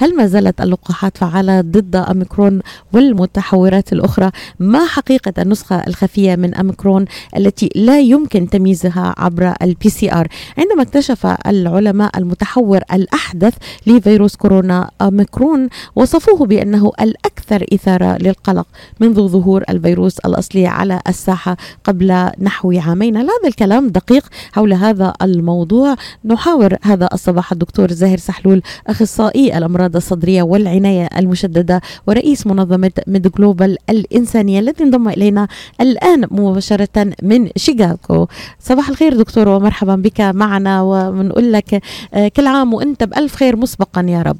هل ما زالت اللقاحات فعالة ضد أميكرون والمتحورات الأخرى؟ ما حقيقة النسخة الخفية من أميكرون التي لا يمكن تمييزها عبر ال PCR عندما اكتشف العلماء المتحور الأحدث لفيروس كورونا أميكرون وصفوه بأنه الأكثر إثارة للقلق منذ ظهور الفيروس الأصلي على الساحة قبل نحو عامين. هذا الكلام دقيق حول هذا الموضوع. نحاور هذا الصباح الدكتور زاهر سحلول أخصائي الأمراض الصدرية والعناية المشددة ورئيس منظمة ميد جلوبال الإنسانية الذي انضم إلينا الآن مباشرة من شيكاغو صباح الخير دكتور ومرحبا بك معنا وبنقول لك آه، كل عام وأنت بألف خير مسبقا يا رب.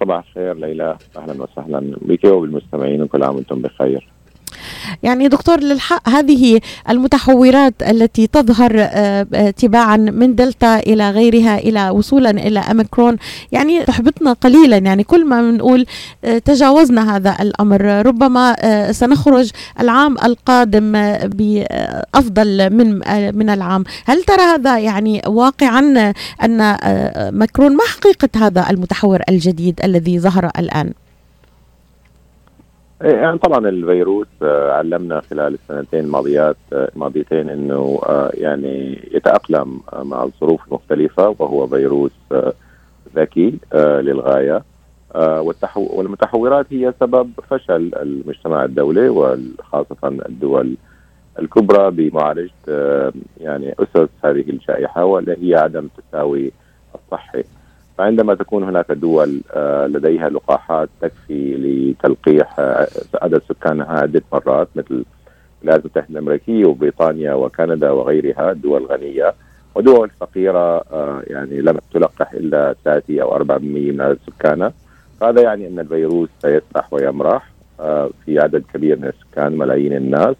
صباح الخير ليلى. أهلا وسهلا بك وبالمستمعين وكل عام وأنتم بخير. يعني دكتور للحق هذه المتحورات التي تظهر آه، آه، تباعا من دلتا إلى غيرها إلى وصولا إلى أميكرون يعني تحبطنا قليلا يعني كل ما بنقول آه، تجاوزنا هذا الأمر. ربما سنخرج العام القادم بأفضل من من العام. هل ترى هذا يعني واقعا أن ماكرون ما حقيقة هذا المتحور الجديد الذي ظهر الآن؟ إيه، يعني طبعا الفيروس آه، علمنا خلال السنتين الماضيات آه، الماضيتين إنه آه، يعني يتأقلم مع الظروف المختلفة وهو فيروس ذكي للغاية والمتحورات هي سبب فشل المجتمع الدولي وخاصة الدول الكبرى بمعالجة يعني أسس هذه الجائحة واللي هي عدم التساوي الصحي. فعندما تكون هناك دول آه، لديها لقاحات تكفي لتلقيح آه، عدد سكانها عدة مرات مثل الولايات المتحدة الأمريكية وبريطانيا وكندا وغيرها دول غنية. ودول فقيرة آه، يعني لم تلقح إلا 3 أو 4% من سكانها. هذا يعني أن الفيروس سيسرح ويمرح في عدد كبير من السكان ملايين الناس.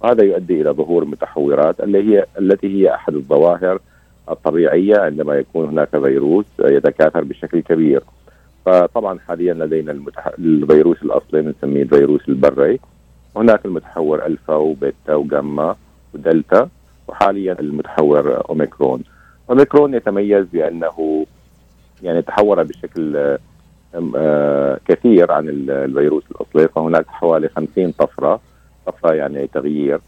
وهذا يؤدي إلى ظهور متحورات اللي هي التي هي أحد الظواهر الطبيعية عندما يكون هناك فيروس يتكاثر بشكل كبير. فطبعا حاليا لدينا المتح... الفيروس الأصلي نسميه الفيروس البري. هناك المتحور ألفا وبيتا وجاما ودلتا وحاليا المتحور أوميكرون. أوميكرون يتميز بأنه يعني تحور بشكل آه، كثير عن الفيروس الأصلي. فهناك حوالي 50 طفرة. طفرة يعني تغيير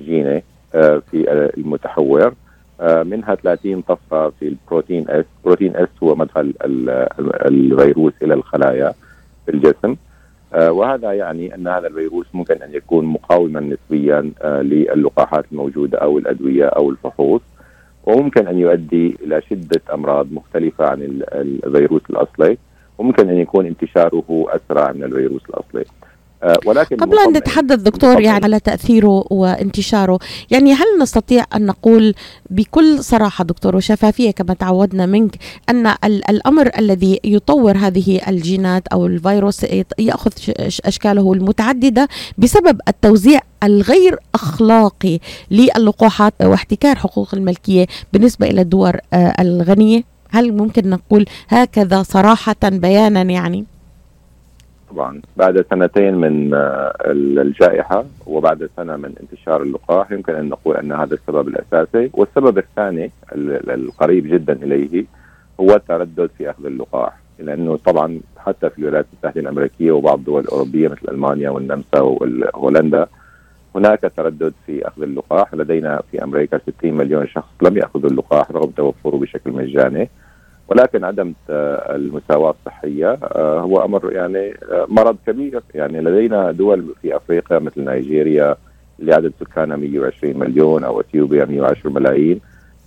جيني آه، في المتحور. آه، منها 30 طفره في البروتين S، بروتين S هو مدخل الفيروس إلى الخلايا في الجسم. آه، وهذا يعني أن هذا الفيروس ممكن أن يكون مقاوما نسبيا آه، للقاحات الموجودة أو الأدوية أو الفحوص. وممكن أن يؤدي إلى شدة أمراض مختلفة عن الفيروس الأصلي. وممكن أن يكون انتشاره أسرع من الفيروس الأصلي. آه، ولكن قبل أن نتحدث دكتور يعني على تأثيره وانتشاره يعني هل نستطيع أن نقول بكل صراحة دكتور وشفافية كما تعودنا منك أن الأمر الذي يطور هذه الجينات أو الفيروس يأخذ أشكاله المتعددة بسبب التوزيع الغير أخلاقي للقاحات واحتكار حقوق الملكية بالنسبة إلى الدول آه، الغنية؟ هل ممكن نقول هكذا صراحة بيانا يعني؟ طبعا. بعد سنتين من آه، الجائحة وبعد سنة من انتشار اللقاح يمكن أن نقول أن هذا السبب الأساسي. والسبب الثاني القريب جدا إليه هو التردد في أخذ اللقاح. لأنه طبعا حتى في الولايات المتحدة الأمريكية وبعض الدول الأوروبية مثل ألمانيا والنمسا وهولندا هناك تردد في أخذ اللقاح. لدينا في أمريكا 60 مليون شخص لم يأخذوا اللقاح رغم توفره بشكل مجاني. ولكن عدم المساواة الصحية آه، هو أمر يعني آه، مرض كبير. يعني لدينا دول في أفريقيا مثل نيجيريا اللي عدد سكانها 120 مليون أو أثيوبيا 110 ملايين.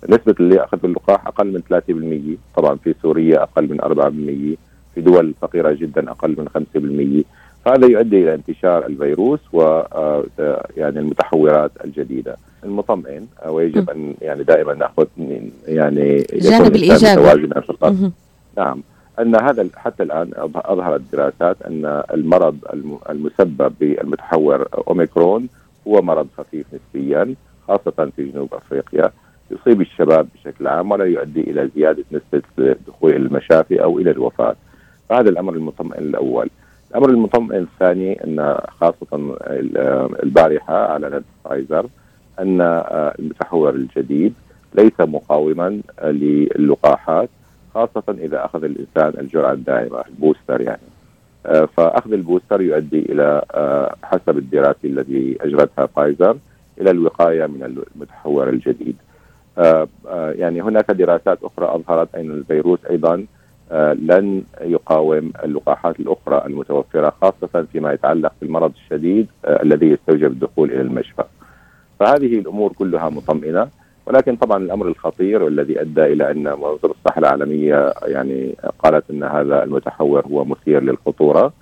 نسبة اللي أخذوا اللقاح أقل من 3% طبعا في سوريا أقل من 4% في دول فقيرة جدا أقل من 5% هذا يؤدي إلى انتشار الفيروس و آه، يعني المتحورات الجديدة. المطمئن ويجب أن يعني دائما نأخذ يعني الجانب الإيجابي. نعم. أن هذا حتى الآن أظهرت دراسات أن المرض المسبب بالمتحور أوميكرون هو مرض خفيف نسبيا خاصة في جنوب أفريقيا. يصيب الشباب بشكل عام ولا يؤدي إلى زيادة نسبة دخول المشافي أو إلى الوفاة. فهذا الأمر المطمئن الأول. الأمر المطمئن الثاني أن خاصة البارحة اعلنت فايزر أن المتحور الجديد ليس مقاوما للقاحات خاصة إذا أخذ الإنسان الجرعة الدائمة البوستر يعني آه، فأخذ البوستر يؤدي إلى آه، حسب الدراسة التي أجرتها فايزر إلى الوقاية من المتحور الجديد. آه، يعني هناك دراسات أخرى أظهرت أن الفيروس أيضا لن يقاوم اللقاحات الأخرى المتوفرة خاصة فيما يتعلق بالمرض الشديد الذي يستوجب الدخول إلى المشفى. فهذه الأمور كلها مطمئنة ولكن طبعا الأمر الخطير والذي أدى إلى أن منظمه الصحة العالمية يعني قالت أن هذا المتحور هو مثير للخطورة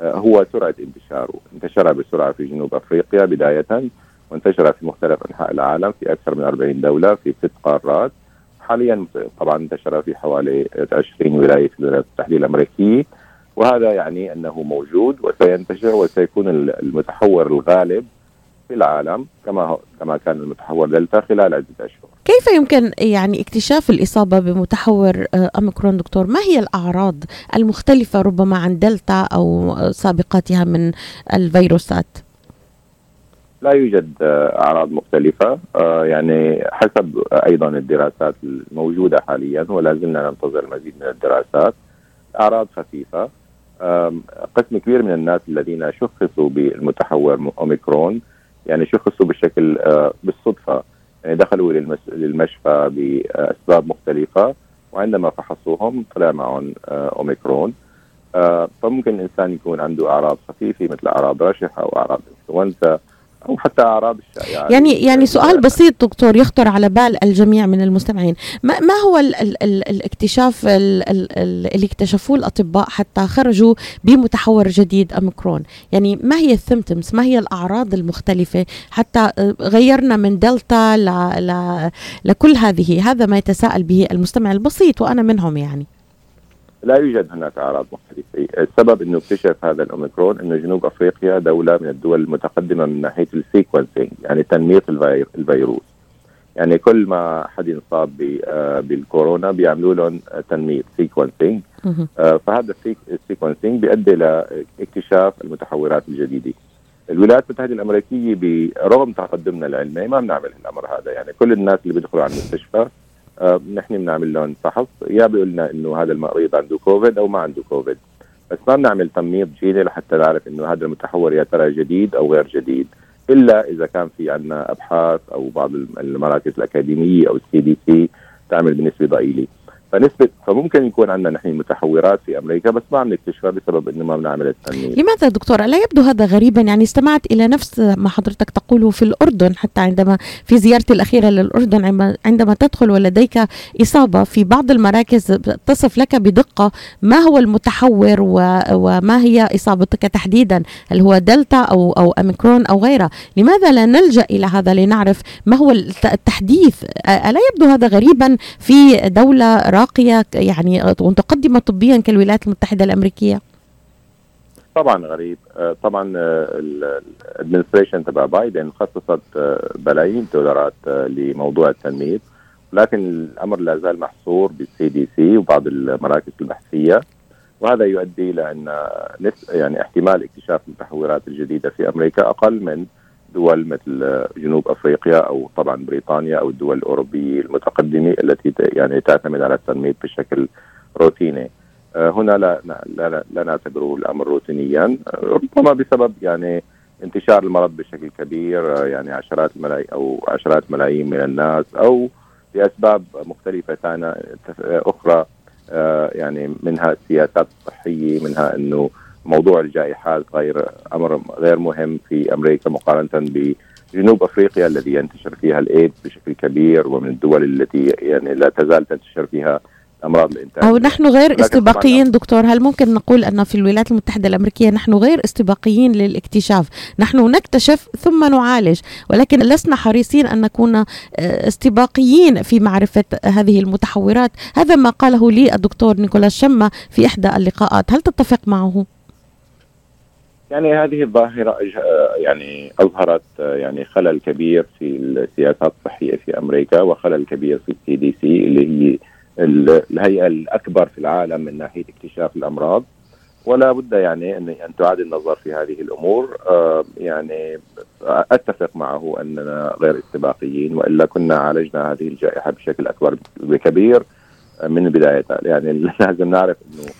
آه، هو سرعة انتشاره، انتشر بسرعة في جنوب أفريقيا بداية وانتشر في مختلف أنحاء العالم في أكثر من 40 دولة في ست قارات. حاليا طبعا انتشر في حوالي 20 ولاية في الولايات المتحده الامريكيه وهذا يعني أنه موجود وسينتشر وسيكون المتحور الغالب في العالم كما كما كان المتحور دلتا خلال عدة أشهر. كيف يمكن يعني اكتشاف الإصابة بمتحور آه، أوميكرون دكتور؟ ما هي الأعراض المختلفة ربما عن دلتا أو سابقاتها من الفيروسات؟ لا يوجد آه، أعراض مختلفة آه، يعني حسب أيضا الدراسات الموجودة حاليا ولا زلنا ننتظر المزيد من الدراسات أعراض خفيفة. قسم كبير من الناس الذين شخصوا بالمتحور أوميكرون يعني شخصوا بشكل آه، بالصدفة يعني دخلوا للمشفى بأسباب مختلفة وعندما فحصوهم طلع معهم أوميكرون. فممكن الإنسان يكون عنده أعراض خفيفة مثل أعراض رشح أو أعراض إنفلونزا. أو حتى أعراض الشائعه يعني يعني سؤال بسيط دكتور يخطر على بال الجميع من المستمعين. ما, ما هو ال ال ال الاكتشاف ال ال ال اللي اكتشفوه الأطباء حتى خرجوا بمتحور جديد اميكرون يعني ما هي ال symptoms ما هي الأعراض المختلفة؟ حتى غيرنا من دلتا ل ل لكل هذه. هذا ما يتساءل به المستمع البسيط وأنا منهم يعني. لا يوجد هناك أعراض مختلفه، السبب إنه اكتشف هذا الأوميكرون إنه جنوب أفريقيا دولة من الدول المتقدمة من ناحية ال sequencing يعني تنميط الفيروس. يعني كل ما حد ينصاب آه، بالكورونا بيعملوا لهم تنميط sequencing آه، فهذا ال sequencing بيؤدي إلى اكتشاف المتحورات الجديدة. الولايات المتحدة الأمريكية برغم تقدمنا العلمي ما بنعمل الامر هذا يعني كل الناس اللي بيدخلوا على المستشفى نحن بنعمل لهم فحص. يا بيقول لنا إنه هذا المريض عنده كوفيد أو ما عنده كوفيد بس ما بنعمل تنميط جيني لحتى نعرف إنه هذا المتحور يا ترى جديد أو غير جديد. إلا إذا كان في عندنا أبحاث أو بعض المراكز الأكاديمية أو ال CDC تعمل بنسبة ضئيلة. فنسبة فممكن يكون عندنا نحن متحورات في أمريكا بس ما عم نكتشفها بسبب إنه ما بنعمل التنميط. لماذا دكتور؟ لا يبدو هذا غريبا؟ يعني استمعت إلى نفس ما حضرتك تقوله في الأردن حتى عندما في زيارتي الأخيرة للأردن عندما تدخل ولديك إصابة في بعض المراكز تصف لك بدقة ما هو المتحور وما هي إصابتك تحديدا؟ هل هو دلتا أو أو اميكرون أو غيره؟ لماذا لا نلجأ إلى هذا لنعرف ما هو التحديث؟ ألا يبدو هذا غريبا في دولة راقية يعني متقدمة طبيا كالولايات المتحدة الأمريكية؟ طبعا غريب. آه، طبعا آه، ال administration تبع بايدن خصصت آه، بلايين الدولارات لموضوع التنميط لكن الأمر لا زال محصور بال CDC وبعض المراكز البحثية. وهذا يؤدي إلى أن يعني احتمال اكتشاف المتحورات الجديدة في أمريكا أقل من دول مثل جنوب أفريقيا أو طبعا بريطانيا أو الدول الأوروبية المتقدمة التي يعني تعتمد على التنميط بشكل روتيني. آه، هنا لا لا, لا نعتبره الأمر روتينيا ربما بسبب يعني انتشار المرض بشكل كبير آه، يعني عشرات الملايين أو عشرات ملايين من الناس أو لاسباب مختلفة أخرى آه، يعني منها السياسات الصحيه منها إنه موضوع الجائحات غير أمر غير مهم في أمريكا مقارنة بجنوب أفريقيا الذي ينتشر فيها الإيدز بشكل كبير ومن الدول التي يعني لا تزال تنتشر فيها امراض الإنتاج. أو نحن غير استباقيين دكتور هل ممكن نقول أن في الولايات المتحدة الأمريكية نحن غير استباقيين للاكتشاف؟ نحن نكتشف ثم نعالج ولكن لسنا حريصين أن نكون آه، استباقيين في معرفة هذه المتحورات. هذا ما قاله لي الدكتور نيكولاس شمة في إحدى اللقاءات. هل تتفق معه؟ يعني هذه الظاهرة يعني أظهرت يعني خلل كبير في السياسات الصحية في أمريكا وخلل كبير في ال CDC اللي هي الهيئة الأكبر في العالم من ناحية اكتشاف الأمراض. ولا بد يعني أن أن تعاد النظر في هذه الأمور. يعني أتفق معه أننا غير استباقيين وإلا كنا عالجنا هذه الجائحة بشكل أكبر بكبير من بدايتها. يعني لازم نعرف إنه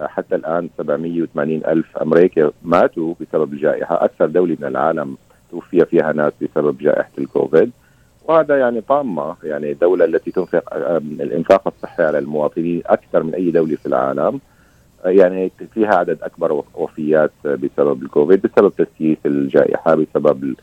حتى الآن 780 ألف أمريكي ماتوا بسبب الجائحه أكثر دولة من العالم توفي فيها ناس بسبب جائحة الكوفيد. وهذا يعني طامة يعني الدولة التي تنفق الإنفاق الصحي على المواطنين أكثر من أي دولة في العالم. يعني فيها عدد أكبر وفيات بسبب الكوفيد بسبب تسييس الجائحة بسبب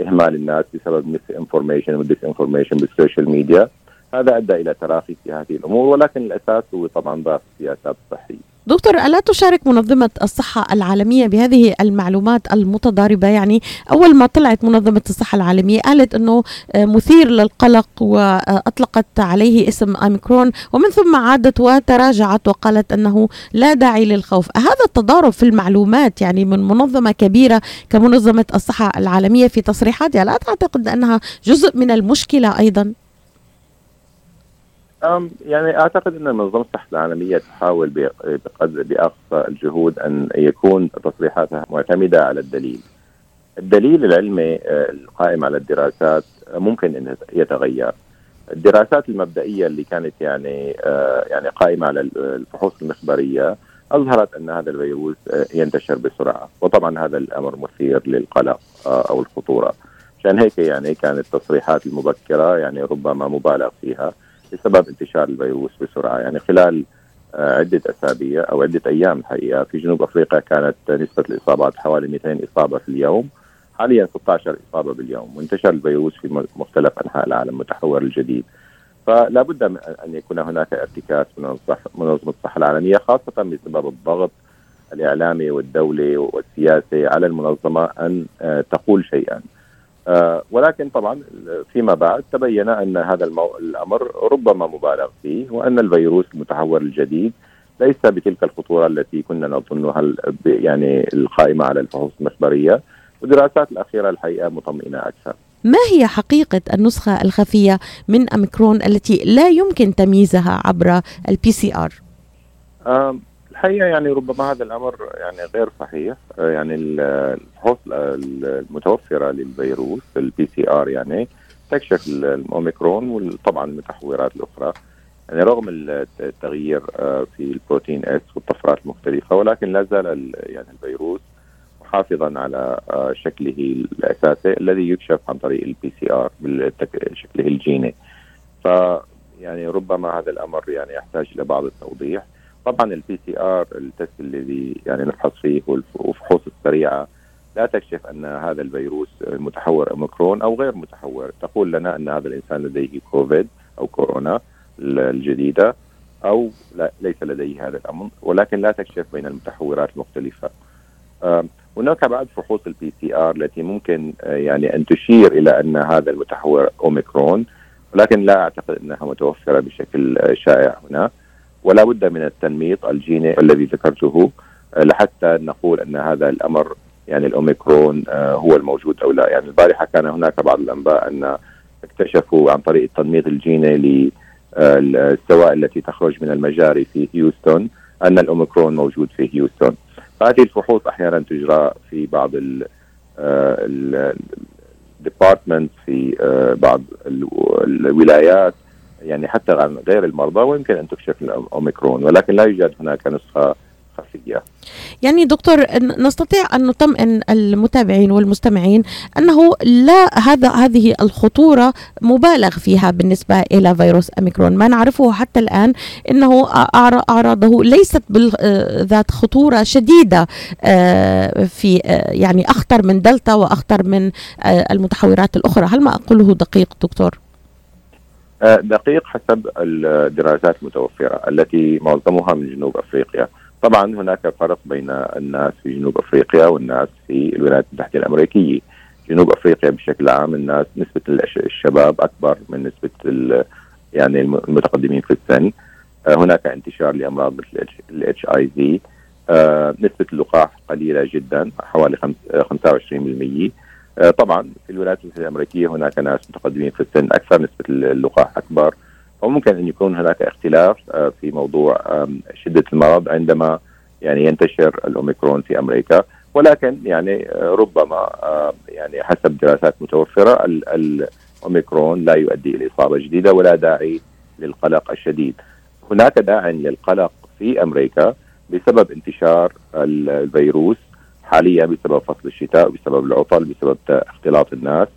إهمال الناس بسبب misinformation و disinformation بال social media هذا أدى إلى تراخي في هذه الأمور ولكن الأساس هو طبعا ضعف السياسات الصحية. دكتور ألا تشارك منظمة الصحة العالمية بهذه المعلومات المتضاربة يعني أول ما طلعت منظمة الصحة العالمية قالت أنه مثير للقلق وأطلقت عليه اسم أميكرون ومن ثم عادت وتراجعت وقالت أنه لا داعي للخوف هذا التضارب في المعلومات يعني من منظمة كبيرة كمنظمة الصحة العالمية في تصريحاتها لا تعتقد أنها جزء من المشكلة أيضا؟ يعني أعتقد إن منظمة الصحه العالمية تحاول بقدر بأقصى الجهود أن يكون تصريحاتها معتمدة على الدليل. الدليل العلمي آه، القائم على الدراسات ممكن إن يتغير. الدراسات المبدئية اللي كانت يعني آه، يعني قائمة على الفحوص المخبرية أظهرت أن هذا الفيروس آه، ينتشر بسرعة وطبعا هذا الأمر مثير للقلق أو الخطورة. عشان هيك يعني كانت التصريحات المبكرة يعني ربما مبالغ فيها. بسبب انتشار الفيروس بسرعة. يعني خلال آه، عدة أسابيع أو عدة أيام الحقيقة في جنوب أفريقيا كانت نسبة الإصابات حوالي 200 إصابة في اليوم. حاليا 16 إصابة باليوم. وانتشر الفيروس في مختلف أنحاء العالم المتحور الجديد. فلا بد ان يكون هناك ارتكاز من منظمه الصحة العالمية خاصة بسبب الضغط الإعلامي والدولي والسياسي على المنظمة أن آه، تقول شيئا. ولكن طبعا فيما بعد تبين أن هذا المو... الأمر ربما مبالغ فيه وأن الفيروس المتحور الجديد ليس بتلك الخطورة التي كنا نظنها يعني القائمة على الفحوص المخبريه والدراسات الأخيرة الحقيقة مطمئنة أكثر. ما هي حقيقة النسخة الخفية من أميكرون التي لا يمكن تمييزها عبر ال PCR؟ الحقيقة يعني ربما هذا الأمر يعني غير صحيح. آه، يعني الفحوص المتوفرة للفيروس ال PCR يعني تكشف الأوميكرون وطبعا المتحورات الأخرى. يعني رغم التغيير آه، في البروتين S والطفرات المختلفة ولكن لا زال يعني الفيروس محافظا على آه، شكله الأساسي الذي يكشف عن طريق ال PCR بشكله الجيني. ف يعني ربما هذا الأمر يعني يحتاج إلى بعض التوضيح. طبعا ال PCR ال test الذي يعني نفحص فيه والفحوص السريعة لا تكشف أن هذا الفيروس متحور أوميكرون أو غير متحور، تقول لنا أن هذا الإنسان لديه كوفيد أو كورونا الجديدة أو لا ليس لديه هذا الأمر ولكن لا تكشف بين المتحورات المختلفه. هناك بعض فحوص ال PCR التي ممكن آه، يعني أن تشير إلى أن هذا المتحور أوميكرون ولكن لا أعتقد أنها متوفرة بشكل آه، شائع هنا. ولا بد من التنميط الجيني الذي ذكرته آه، لحتى نقول أن هذا الأمر يعني الأوميكرون آه، هو الموجود أو لا. يعني البارحة كان هناك بعض الأنباء أن اكتشفوا عن طريق التنميط الجيني للسوائل التي تخرج من المجاري في هيوستن أن الأوميكرون موجود في هيوستن فهذه الفحوص أحيانا تجرى في بعض آه، في بعض الولايات. يعني حتى عن غير المرضى ويمكن أن تكشف الاوميكرون ولكن لا يوجد هناك نسخة خفية. يعني دكتور نستطيع أن نطمئن المتابعين والمستمعين أنه لا هذا هذه الخطورة مبالغ فيها بالنسبة إلى فيروس اميكرون، ما نعرفه حتى الآن إنه أعراضه ليست ذات خطورة شديدة آه، في آه، يعني أخطر من دلتا وأخطر من آه، المتحورات الأخرى، هل ما أقوله دقيق دكتور؟ آه، دقيق حسب الدراسات المتوفرة التي معظمها من جنوب أفريقيا. طبعا هناك فرق بين الناس في جنوب أفريقيا والناس في الولايات المتحدة الأمريكية. جنوب أفريقيا بشكل عام الناس نسبة الشباب أكبر من نسبة يعني المتقدمين في السن. آه، هناك انتشار لأمراض مثل الاتش آي في. نسبة اللقاح قليلة جدا حوالي 25% آه، طبعا في الولايات المتحدة الأمريكية هناك ناس متقدمين في السن أكثر نسبة اللقاح أكبر. وممكن أن يكون هناك اختلاف آه، في موضوع شدة المرض عندما يعني ينتشر الأوميكرون في أمريكا. ولكن يعني آه، ربما يعني حسب دراسات متوفرة الاوميكرون لا يؤدي إلى إصابة جديدة ولا داعي للقلق الشديد. هناك داع للقلق في أمريكا بسبب انتشار الفيروس حاليا بسبب فصل الشتاء بسبب العطل بسبب اختلاط الناس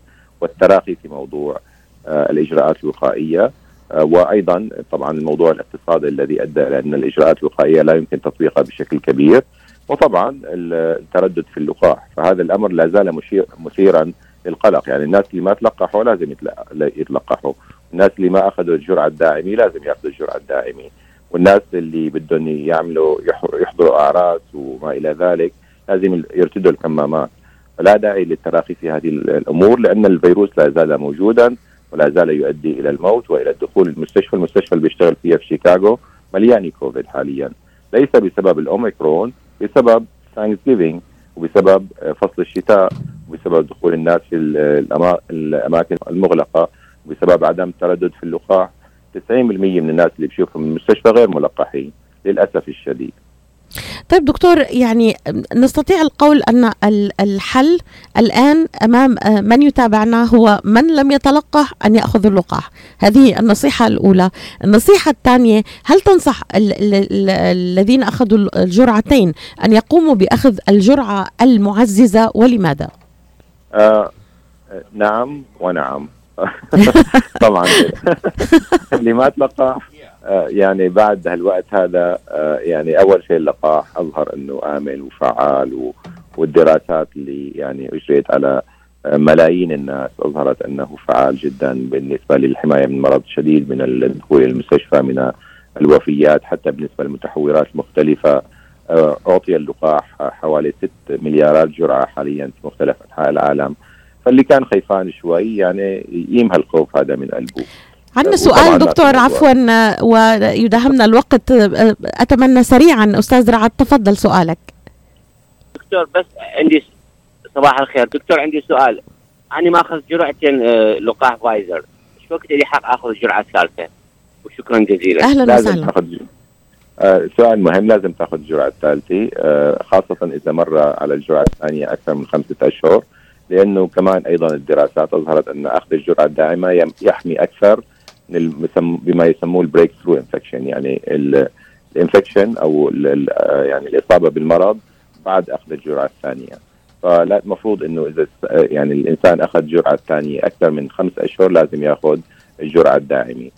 والتراخي في موضوع آه، الإجراءات الوقائية. آه، وأيضا طبعا الموضوع الاقتصادي الذي أدى إلى أن الإجراءات الوقائية لا يمكن تطبيقها بشكل كبير. وطبعا التردد في اللقاح. فهذا الأمر لا زال مثيرا للقلق. يعني الناس اللي ما تلقحوا لازم يتلقحوا. الناس اللي ما أخذوا الجرعة الداعمة لازم يأخذوا الجرعة الداعمة. والناس اللي بدهم يعملوا يحضروا أعراس وما إلى ذلك لازم يرتدوا الكمامات. فلا داعي للتراخي في هذه الأمور لأن الفيروس لا زال موجودا ولا زال يؤدي إلى الموت وإلى الدخول المستشفى، المستشفى اللي بيشتغل فيها في شيكاغو مليان كوفيد حاليا. ليس بسبب الأوميكرون بسبب Thanksgiving وبسبب فصل الشتاء وبسبب دخول الناس في الأماكن المغلقة وبسبب عدم التردد في اللقاح. 90% من الناس اللي بشوفهم المستشفى غير ملقحين للأسف الشديد. طيب دكتور يعني نستطيع القول أن الحل الآن أمام آه، من يتابعنا هو من لم يتلقح أن يأخذ اللقاح؟ هذه النصيحة الأولى. النصيحة الثانية هل تنصح الذين أخذوا الجرعتين أن يقوموا بأخذ الجرعة المعززة ولماذا؟ آه نعم ونعم. طبعا. اللي ما تلقح آه، يعني بعد هالوقت هذا آه، يعني أول شيء اللقاح أظهر إنه آمن وفعال والدراسات اللي يعني أجريت على آه، ملايين الناس أظهرت إنه فعال جدا بالنسبة للحماية من مرض شديد من الدخول إلى المستشفى من الوفيات حتى بالنسبة للمتحورات المختلفه أعطي اللقاح حوالي 6 مليارات جرعة حاليا في مختلف أنحاء العالم. فاللي كان خيفان شوي يعني يمهى الخوف هذا من قلبه. عندنا سؤال دكتور عفوا ويداهمنا الوقت أتمنى سريعا أستاذ رعد تفضل سؤالك. دكتور بس عندي صباح الخير. دكتور عندي سؤال. أنا ما أخذ جرعتين آه، لقاح فايزر. إيش وقت لي حق أخذ الجرعه الثالثه وشكرا جزيلا. أهلا وسهلا. آه سؤال مهم. لازم تاخذ الجرعه الثالثه آه خاصة إذا مر على الجرعة الثانية أكثر من خمسة أشهر. لأنه كمان أيضا الدراسات أظهرت أن أخذ الجرعة الدائمه يحمي أكثر. بما يسموه ال breakthrough infection يعني ال infection أو يعني الإصابة بالمرض بعد أخذ الجرعة الثانية. فلا المفروض إنه إذا يعني الإنسان أخذ الجرعه الثانية أكثر من خمس أشهر لازم يأخذ الجرعة الدائمه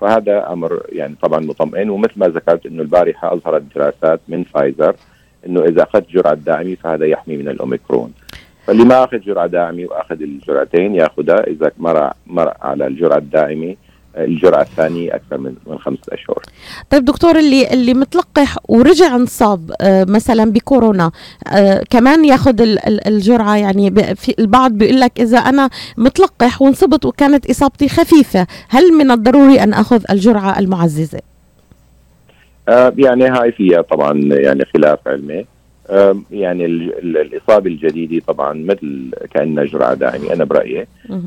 فهذا أمر يعني طبعا مطمئن ومثل ما ذكرت إنه البارحة أظهرت دراسات من فايزر إنه إذا أخذت جرعة دائمه فهذا يحمي من الأوميكرون. فاللي ما أخذ جرعة داعمه وأخذ الجرعتين يأخذها إذا مر مر على الجرعة الداعمه الجرعة الثانية أكثر من من خمسة أشهر. طيب دكتور اللي اللي متلقح ورجع انصاب آه، مثلا بكورونا آه، كمان يأخذ الجرعة يعني في البعض بيقول لك إذا أنا متلقح وانصبت وكانت إصابتي خفيفة هل من الضروري أن أخذ الجرعة المعززة؟ آه، يعني هاي فيها طبعا يعني خلاف علمي يعني الإصابة الجديدة طبعا مثل كانها جرعة دائمه أنا برأيي.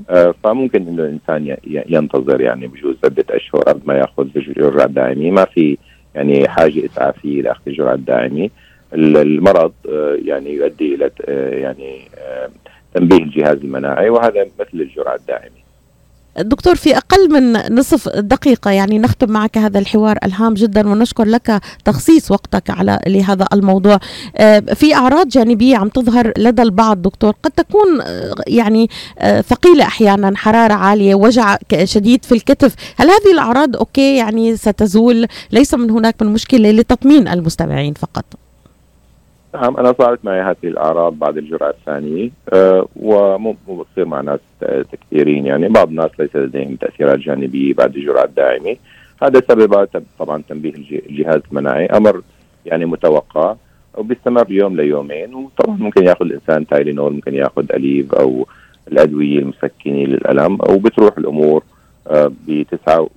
أه، فممكن إنه الإنسان ينتظر يعني بجوز عده أشهر قبل ما يأخذ الجرعه الدائمه ما في يعني حاجة إسعافية لأخذ الجرعه الدائمه المرض أه، يعني يؤدي إلى أه، يعني تنبيه الجهاز المناعي وهذا مثل الجرعة الدائمه دكتور في أقل من نصف دقيقة يعني نختم معك هذا الحوار الهام جدا ونشكر لك تخصيص وقتك على لهذا الموضوع. آه، في أعراض جانبية عم تظهر لدى البعض دكتور قد تكون آه، يعني آه، ثقيلة أحيانا حرارة عالية وجع شديد في الكتف. هل هذه الأعراض okay؟ يعني ستزول؟ ليس من هناك من مشكلة لتطمين المستمعين فقط. نعم أنا صارت معي هذه الأعراض بعد الجرعة الثانية أه ومو بتصير مع ناس كثيرين يعني بعض الناس ليس لديهم تأثيرات جانبية بعد الجرعة الداعمه هذا سبب طبعا تنبيه الجهاز المناعي أمر يعني متوقع وبيستمر يوم ليومين وطبعا ممكن يأخذ الإنسان تايلينول ممكن يأخذ Aleve أو الأدوية المسكنة للألم وبتروح الأمور آه، بتسعة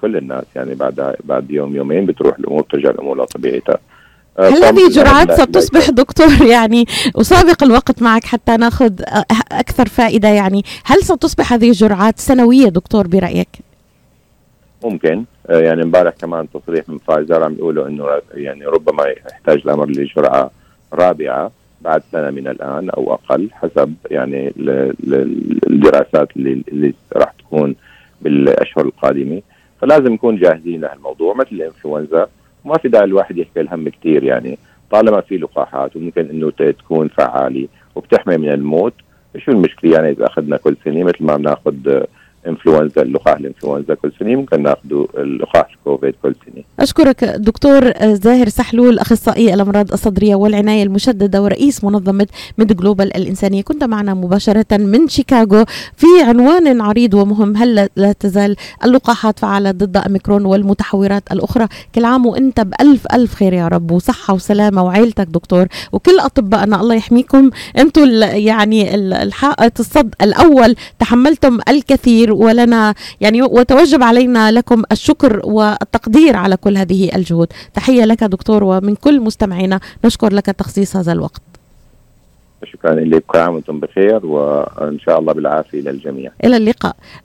كل الناس يعني بعد بعد يوم يومين بتروح الأمور ترجع الأمور لطبيعتها. هل هذه جرعات ستصبح دكتور يعني أسابق الوقت معك حتى ناخذ أكثر فائدة يعني. هل ستصبح هذه الجرعات سنوية دكتور برأيك؟ ممكن. آه، يعني امبارح كمان تصريح من فايزر عم يقولوا إنه يعني ربما يحتاج الامر لجرعة رابعة بعد سنة من الآن أو أقل حسب يعني الدراسات اللي, اللي راح تكون بالأشهر القادمة. فلازم نكون جاهزين لهالموضوع مثل الإنفلونزا. وما في داعي الواحد يحكي الهم كثير يعني. طالما في لقاحات وممكن إنه تكون فعالة وبتحمي من الموت شو المشكلة يعني إذا أخذنا كل سنة مثل ما بناخذ انفلونزا اللقاح الانفلونزا كل سنة ممكن ناخذ اللقاح الكوفيد كل سنة. أشكرك دكتور زاهر سحلول أخصائي الأمراض الصدرية والعناية المشددة ورئيس منظمة ميد جلوبال الإنسانية. كنت معنا مباشرة من شيكاغو في عنوان عريض ومهم. هل لا تزال اللقاحات فعالة ضد اميكرون والمتحورات الأخرى؟ كل عام وإنت بألف ألف خير يا رب. وصحة وسلامة وعيلتك دكتور. وكل اطبائنا الله يحميكم. أنتم يعني الحائط الصد الأول. تحملتم الكثير ولنا يعني وتوجب علينا لكم الشكر والتقدير على كل هذه الجهود. تحية لك دكتور ومن كل مستمعينا نشكر لك تخصيص هذا الوقت. شكرا لك كل عام وأنتم بخير وإن شاء الله بالعافية للجميع إلى اللقاء.